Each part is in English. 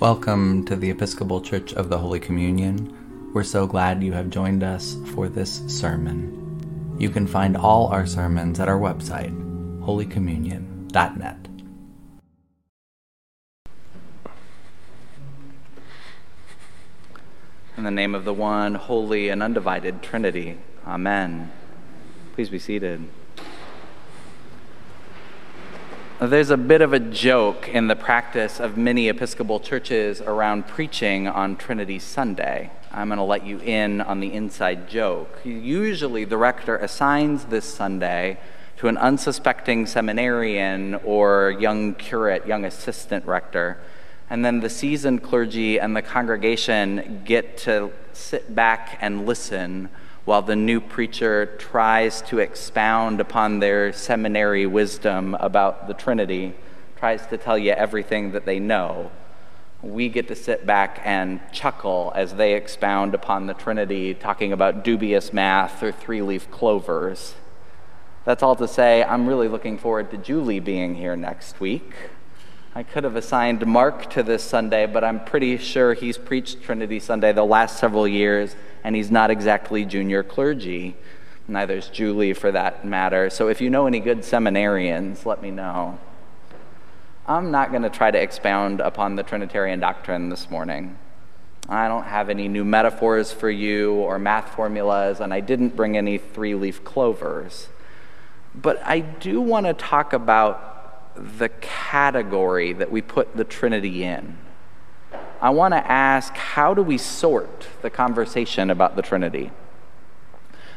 Welcome to the Episcopal Church of the Holy Communion. We're so glad you have joined us for this sermon. You can find all our sermons at our website, holycommunion.net. In the name of the one holy and undivided Trinity, Amen. Please be seated. There's a bit of a joke in the practice of many Episcopal churches around preaching on Trinity Sunday. I'm going to let you in on the inside joke. Usually, the rector assigns this Sunday to an unsuspecting seminarian or young curate, young assistant rector, and then the seasoned clergy and the congregation get to sit back and listen while the new preacher tries to expound upon their seminary wisdom about the Trinity, tries to tell you everything that they know. We get to sit back and chuckle as they expound upon the Trinity, talking about dubious math or three leaf clovers. That's all to say, I'm really looking forward to Julie being here next week. I could have assigned Mark to this Sunday, but I'm pretty sure he's preached Trinity Sunday the last several years, and he's not exactly junior clergy. Neither is Julie, for that matter. So if you know any good seminarians, let me know. I'm not going to try to expound upon the Trinitarian doctrine this morning. I don't have any new metaphors for you or math formulas, and I didn't bring any three leaf clovers. But I do want to talk about the category that we put the Trinity in. I want to ask how do we sort the conversation about the Trinity?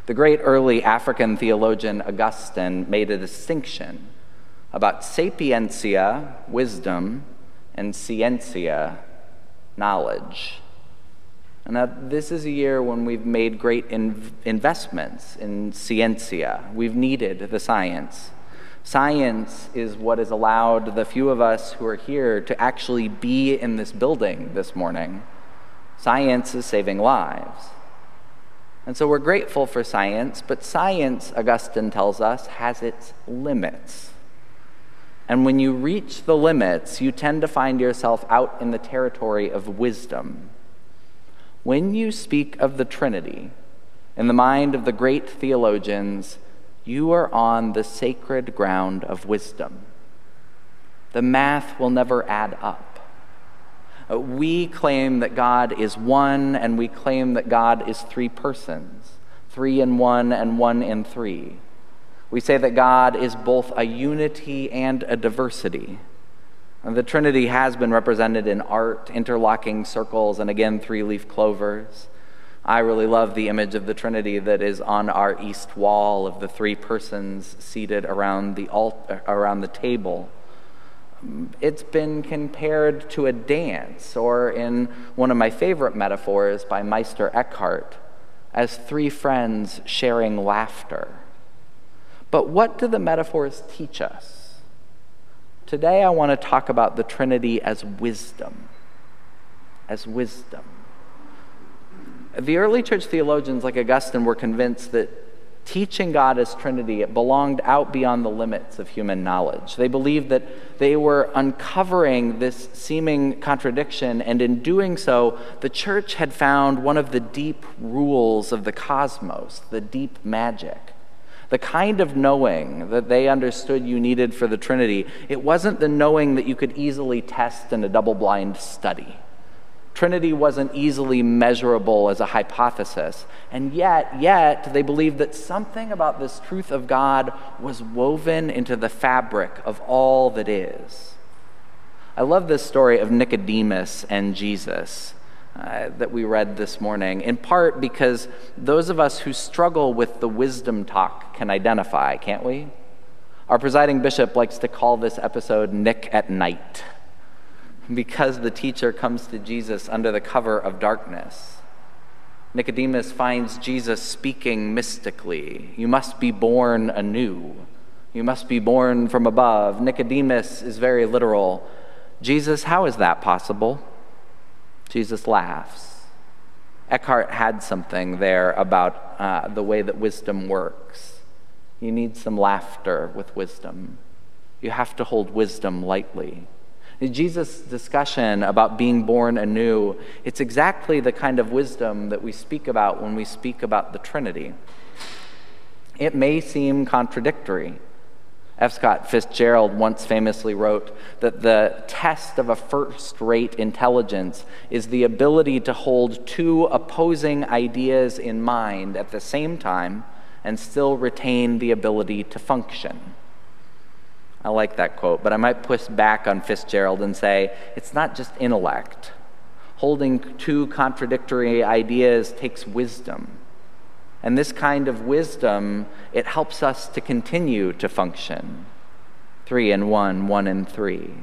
The great early African theologian Augustine made a distinction about sapientia, wisdom, and scientia, knowledge. And now, this is a year when we've made great in- investments in scientia. We've needed the science. Science is what has allowed the few of us who are here to actually be in this building this morning. Science is saving lives. And so we're grateful for science, but science, Augustine tells us, has its limits. And when you reach the limits, you tend to find yourself out in the territory of wisdom. When you speak of the Trinity, in the mind of the great theologians, you are on the sacred ground of wisdom. The math will never add up. Uh, we claim that God is one, and we claim that God is three persons three in one and one in three. We say that God is both a unity and a diversity. And the Trinity has been represented in art, interlocking circles, and again, three leaf clovers. I really love the image of the Trinity that is on our east wall of the three persons seated around the, altar, around the table. It's been compared to a dance, or in one of my favorite metaphors by Meister Eckhart, as three friends sharing laughter. But what do the metaphors teach us? Today I want to talk about the Trinity as wisdom. As wisdom. The early church theologians like Augustine were convinced that teaching God as Trinity it belonged out beyond the limits of human knowledge. They believed that they were uncovering this seeming contradiction, and in doing so, the church had found one of the deep rules of the cosmos, the deep magic. The kind of knowing that they understood you needed for the Trinity, it wasn't the knowing that you could easily test in a double blind study. Trinity wasn't easily measurable as a hypothesis. And yet, yet, they believed that something about this truth of God was woven into the fabric of all that is. I love this story of Nicodemus and Jesus uh, that we read this morning, in part because those of us who struggle with the wisdom talk can identify, can't we? Our presiding bishop likes to call this episode Nick at Night because the teacher comes to Jesus under the cover of darkness. Nicodemus finds Jesus speaking mystically. You must be born anew. You must be born from above. Nicodemus is very literal. Jesus, how is that possible? Jesus laughs. Eckhart had something there about uh, the way that wisdom works. You need some laughter with wisdom. You have to hold wisdom lightly. Jesus' discussion about being born anew, it's exactly the kind of wisdom that we speak about when we speak about the Trinity. It may seem contradictory. F. Scott Fitzgerald once famously wrote that the test of a first rate intelligence is the ability to hold two opposing ideas in mind at the same time and still retain the ability to function. I like that quote, but I might push back on Fitzgerald and say it's not just intellect. Holding two contradictory ideas takes wisdom. And this kind of wisdom, it helps us to continue to function. Three and one, one and three.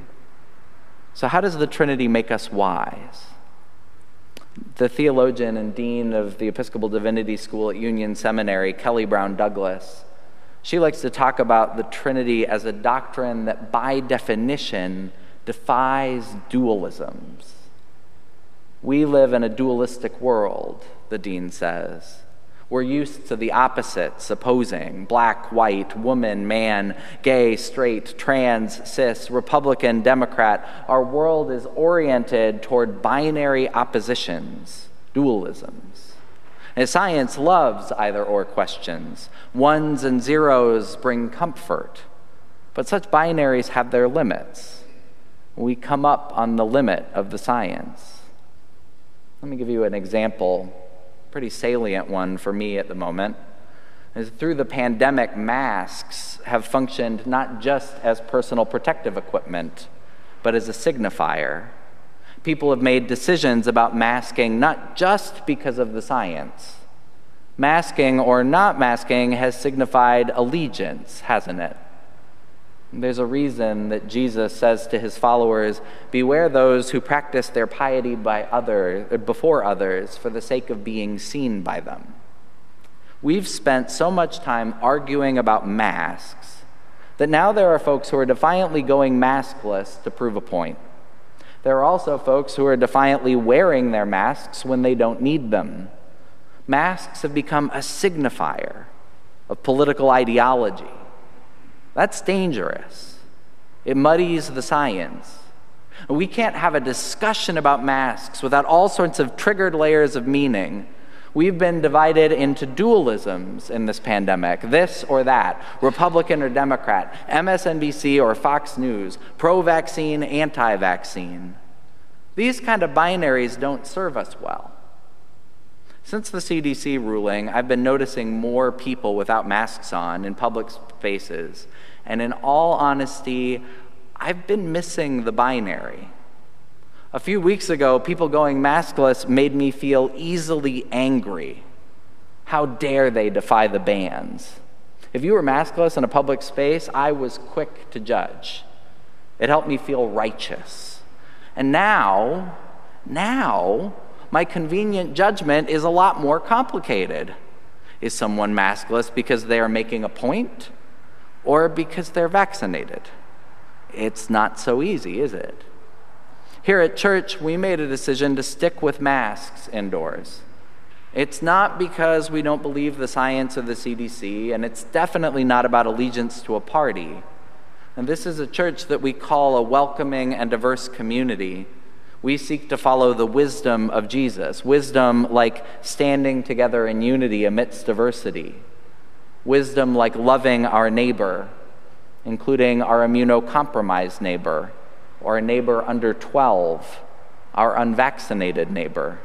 So, how does the Trinity make us wise? The theologian and dean of the Episcopal Divinity School at Union Seminary, Kelly Brown Douglas, she likes to talk about the Trinity as a doctrine that, by definition, defies dualisms. We live in a dualistic world, the dean says. We're used to the opposites opposing black, white, woman, man, gay, straight, trans, cis, Republican, Democrat. Our world is oriented toward binary oppositions, dualisms. And science loves either or questions. Ones and zeros bring comfort, but such binaries have their limits. We come up on the limit of the science. Let me give you an example pretty salient one for me at the moment. Is through the pandemic, masks have functioned not just as personal protective equipment, but as a signifier. People have made decisions about masking not just because of the science. Masking or not masking has signified allegiance, hasn't it? There's a reason that Jesus says to his followers, Beware those who practice their piety by other, before others for the sake of being seen by them. We've spent so much time arguing about masks that now there are folks who are defiantly going maskless to prove a point. There are also folks who are defiantly wearing their masks when they don't need them. Masks have become a signifier of political ideology that's dangerous. It muddies the science. We can't have a discussion about masks without all sorts of triggered layers of meaning. We've been divided into dualisms in this pandemic this or that, Republican or Democrat, MSNBC or Fox News, pro vaccine, anti vaccine. These kind of binaries don't serve us well. Since the CDC ruling, I've been noticing more people without masks on in public spaces and in all honesty, I've been missing the binary. A few weeks ago, people going maskless made me feel easily angry. How dare they defy the bans? If you were maskless in a public space, I was quick to judge. It helped me feel righteous. And now, now, my convenient judgment is a lot more complicated. Is someone maskless because they are making a point? or because they're vaccinated. It's not so easy, is it? Here at church, we made a decision to stick with masks indoors. It's not because we don't believe the science of the CDC, and it's definitely not about allegiance to a party. And this is a church that we call a welcoming and diverse community. We seek to follow the wisdom of Jesus, wisdom like standing together in unity amidst diversity wisdom like loving our neighbor, including our immunocompromised neighbor, or a neighbor under 12, our unvaccinated neighbor.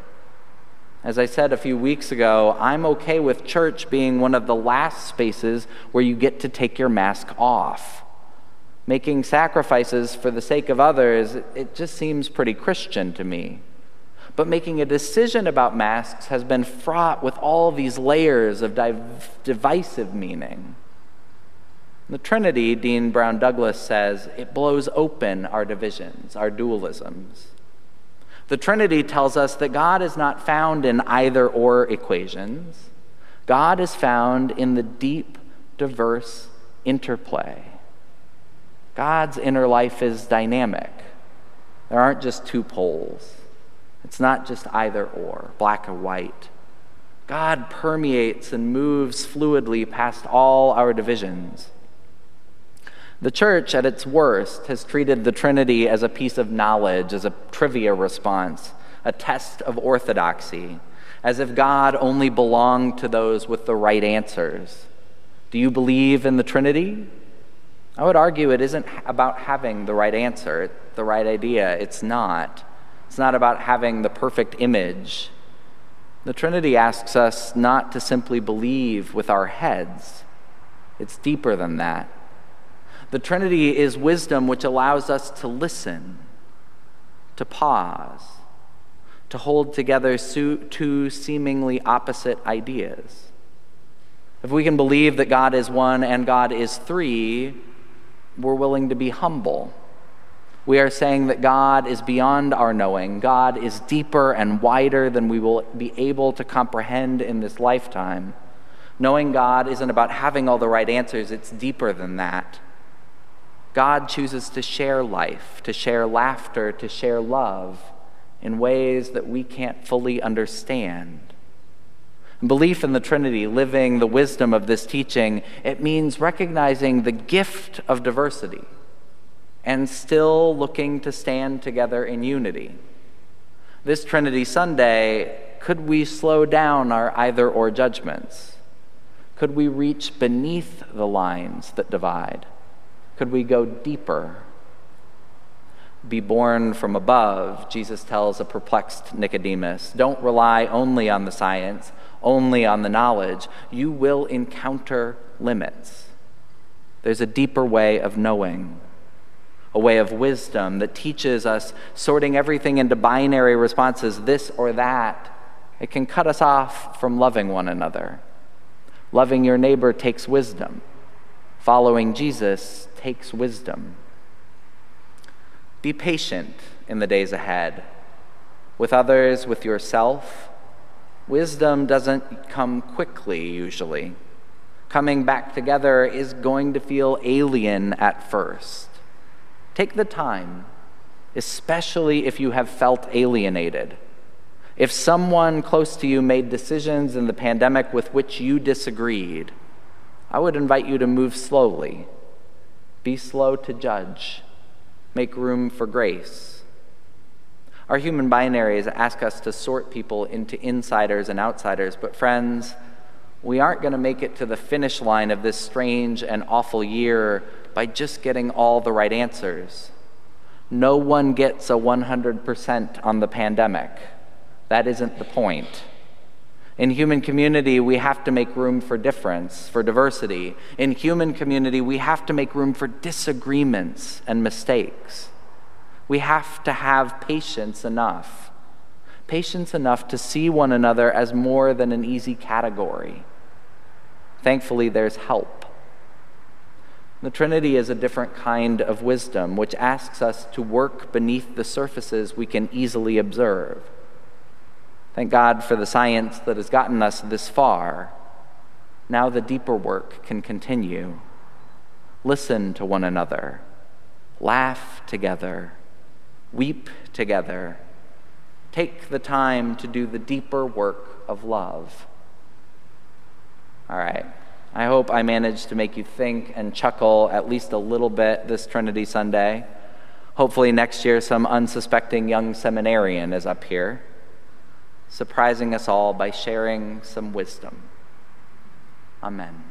As I said a few weeks ago, I'm okay with church being one of the last spaces where you get to take your mask off. Making sacrifices for the sake of others, it just seems pretty Christian to me. But making a decision about masks has been fraught with all these layers of div- divisive meaning. The Trinity, Dean Brown Douglas says, it blows open our divisions, our dualisms. The Trinity tells us that God is not found in either or equations. God is found in the deep, diverse interplay. God's inner life is dynamic. There aren't just two poles. It's not just either or, black or white. God permeates and moves fluidly past all our divisions. The church, at its worst, has treated the Trinity as a piece of knowledge, as a trivia response, a test of orthodoxy, as if God only belonged to those with the right answers. Do you believe in the Trinity? I would argue it isn't about having the right answer, the right idea. It's not. It's not about having the perfect image. The Trinity asks us not to simply believe with our heads, it's deeper than that. The Trinity is wisdom which allows us to listen, to pause, to hold together two seemingly opposite ideas. If we can believe that God is one and God is three, we're willing to be humble. We are saying that God is beyond our knowing. God is deeper and wider than we will be able to comprehend in this lifetime. Knowing God isn't about having all the right answers, it's deeper than that. God chooses to share life, to share laughter, to share love in ways that we can't fully understand. Belief in the Trinity, living the wisdom of this teaching, it means recognizing the gift of diversity and still looking to stand together in unity. This Trinity Sunday, could we slow down our either or judgments? Could we reach beneath the lines that divide? Could we go deeper? Be born from above, Jesus tells a perplexed Nicodemus. Don't rely only on the science, only on the knowledge. You will encounter limits. There's a deeper way of knowing, a way of wisdom that teaches us sorting everything into binary responses, this or that. It can cut us off from loving one another. Loving your neighbor takes wisdom. Following Jesus takes wisdom. Be patient in the days ahead with others, with yourself. Wisdom doesn't come quickly, usually. Coming back together is going to feel alien at first. Take the time, especially if you have felt alienated. If someone close to you made decisions in the pandemic with which you disagreed, I would invite you to move slowly be slow to judge. Make room for grace. Our human binaries ask us to sort people into insiders and outsiders, but friends, we aren't going to make it to the finish line of this strange and awful year by just getting all the right answers. No one gets a 100% on the pandemic. That isn't the point. In human community, we have to make room for difference, for diversity. In human community, we have to make room for disagreements and mistakes. We have to have patience enough. Patience enough to see one another as more than an easy category. Thankfully, there's help. The Trinity is a different kind of wisdom, which asks us to work beneath the surfaces we can easily observe. Thank God for the science that has gotten us this far. Now the deeper work can continue. Listen to one another, laugh together, weep together. Take the time to do the deeper work of love. All right. I hope I managed to make you think and chuckle at least a little bit this Trinity Sunday. Hopefully, next year, some unsuspecting young seminarian is up here surprising us all by sharing some wisdom. Amen.